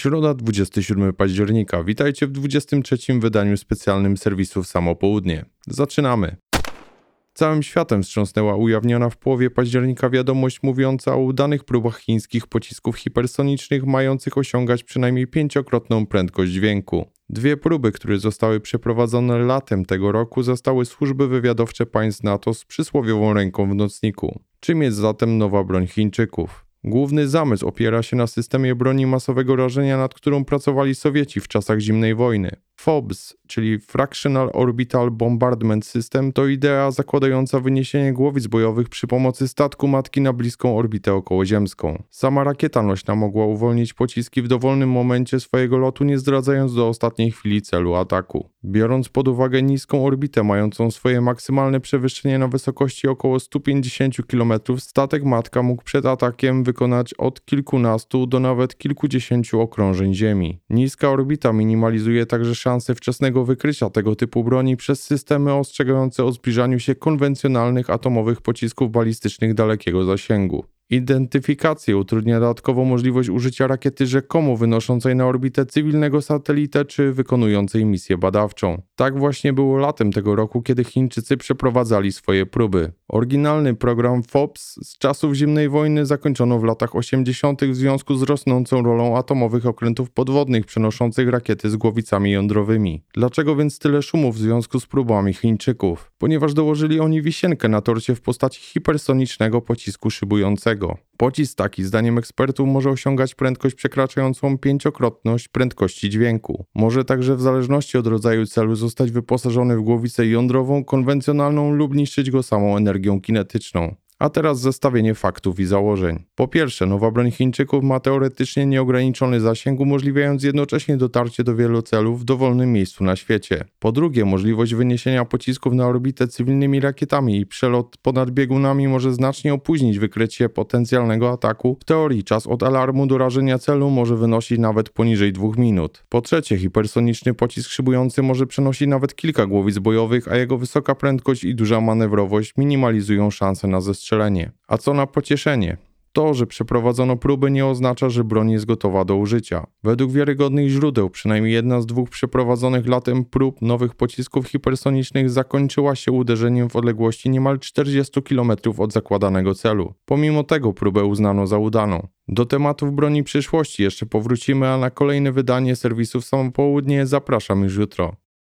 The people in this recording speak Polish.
Środa 27 października. Witajcie w 23 wydaniu specjalnym serwisów Samo Południe. Zaczynamy. Całym światem wstrząsnęła ujawniona w połowie października wiadomość mówiąca o udanych próbach chińskich pocisków hipersonicznych mających osiągać przynajmniej pięciokrotną prędkość dźwięku. Dwie próby, które zostały przeprowadzone latem tego roku, zostały służby wywiadowcze państw NATO z przysłowiową ręką w nocniku. Czym jest zatem nowa broń Chińczyków? Główny zamysł opiera się na systemie broni masowego rażenia, nad którą pracowali Sowieci w czasach zimnej wojny. FOBS, czyli Fractional Orbital Bombardment System, to idea zakładająca wyniesienie głowic bojowych przy pomocy statku matki na bliską orbitę okołoziemską. Sama rakieta nośna mogła uwolnić pociski w dowolnym momencie swojego lotu, nie zdradzając do ostatniej chwili celu ataku. Biorąc pod uwagę niską orbitę mającą swoje maksymalne przewyższenie na wysokości około 150 km, statek matka mógł przed atakiem wykonać od kilkunastu do nawet kilkudziesięciu okrążeń Ziemi. Niska orbita minimalizuje także szanse wczesnego wykrycia tego typu broni przez systemy ostrzegające o zbliżaniu się konwencjonalnych atomowych pocisków balistycznych dalekiego zasięgu. Identyfikację utrudnia dodatkowo możliwość użycia rakiety rzekomo wynoszącej na orbitę cywilnego satelitę czy wykonującej misję badawczą. Tak właśnie było latem tego roku, kiedy Chińczycy przeprowadzali swoje próby. Oryginalny program FOPS z czasów zimnej wojny zakończono w latach 80. w związku z rosnącą rolą atomowych okrętów podwodnych przenoszących rakiety z głowicami jądrowymi. Dlaczego więc tyle szumów w związku z próbami Chińczyków? Ponieważ dołożyli oni wisienkę na torcie w postaci hipersonicznego pocisku szybującego. Pocisk taki, zdaniem ekspertów, może osiągać prędkość przekraczającą pięciokrotność prędkości dźwięku. Może także w zależności od rodzaju celu zostać wyposażony w głowicę jądrową, konwencjonalną lub niszczyć go samą energią kinetyczną. A teraz zestawienie faktów i założeń. Po pierwsze, nowa broń Chińczyków ma teoretycznie nieograniczony zasięg, umożliwiając jednocześnie dotarcie do wielu celów w dowolnym miejscu na świecie. Po drugie, możliwość wyniesienia pocisków na orbitę cywilnymi rakietami i przelot ponad biegunami może znacznie opóźnić wykrycie potencjalnego ataku. W teorii czas od alarmu do rażenia celu może wynosić nawet poniżej dwóch minut. Po trzecie, hipersoniczny pocisk szybujący może przenosić nawet kilka głowic bojowych, a jego wysoka prędkość i duża manewrowość minimalizują szanse na zestrzelenie A co na pocieszenie? To, że przeprowadzono próby, nie oznacza, że broń jest gotowa do użycia. Według wiarygodnych źródeł, przynajmniej jedna z dwóch przeprowadzonych latem prób nowych pocisków hipersonicznych zakończyła się uderzeniem w odległości niemal 40 km od zakładanego celu. Pomimo tego próbę uznano za udaną. Do tematów broni przyszłości jeszcze powrócimy, a na kolejne wydanie serwisów Samopołudnie zapraszam już jutro.